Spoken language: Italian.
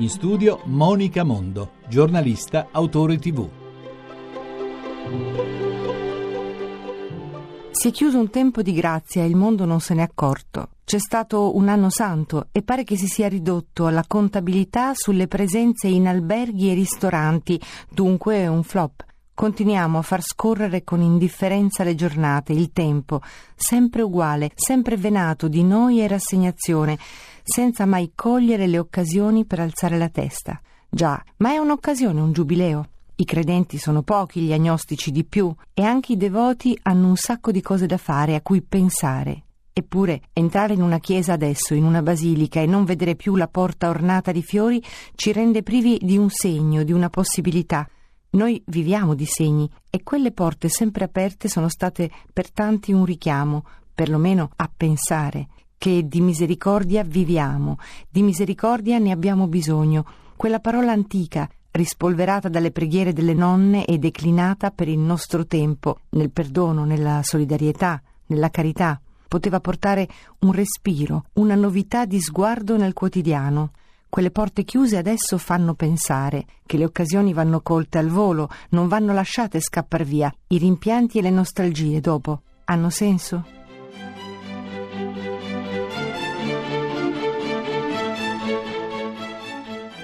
In studio Monica Mondo, giornalista, autore tv. Si è chiuso un tempo di grazia e il mondo non se n'è accorto. C'è stato un anno santo e pare che si sia ridotto alla contabilità sulle presenze in alberghi e ristoranti, dunque un flop. Continuiamo a far scorrere con indifferenza le giornate, il tempo, sempre uguale, sempre venato di noia e rassegnazione, senza mai cogliere le occasioni per alzare la testa. Già, ma è un'occasione, un giubileo. I credenti sono pochi, gli agnostici di più, e anche i devoti hanno un sacco di cose da fare, a cui pensare. Eppure, entrare in una chiesa adesso, in una basilica, e non vedere più la porta ornata di fiori ci rende privi di un segno, di una possibilità. Noi viviamo di segni e quelle porte sempre aperte sono state per tanti un richiamo, perlomeno a pensare, che di misericordia viviamo, di misericordia ne abbiamo bisogno, quella parola antica, rispolverata dalle preghiere delle nonne e declinata per il nostro tempo, nel perdono, nella solidarietà, nella carità, poteva portare un respiro, una novità di sguardo nel quotidiano. Quelle porte chiuse adesso fanno pensare che le occasioni vanno colte al volo, non vanno lasciate scappar via. I rimpianti e le nostalgie dopo hanno senso?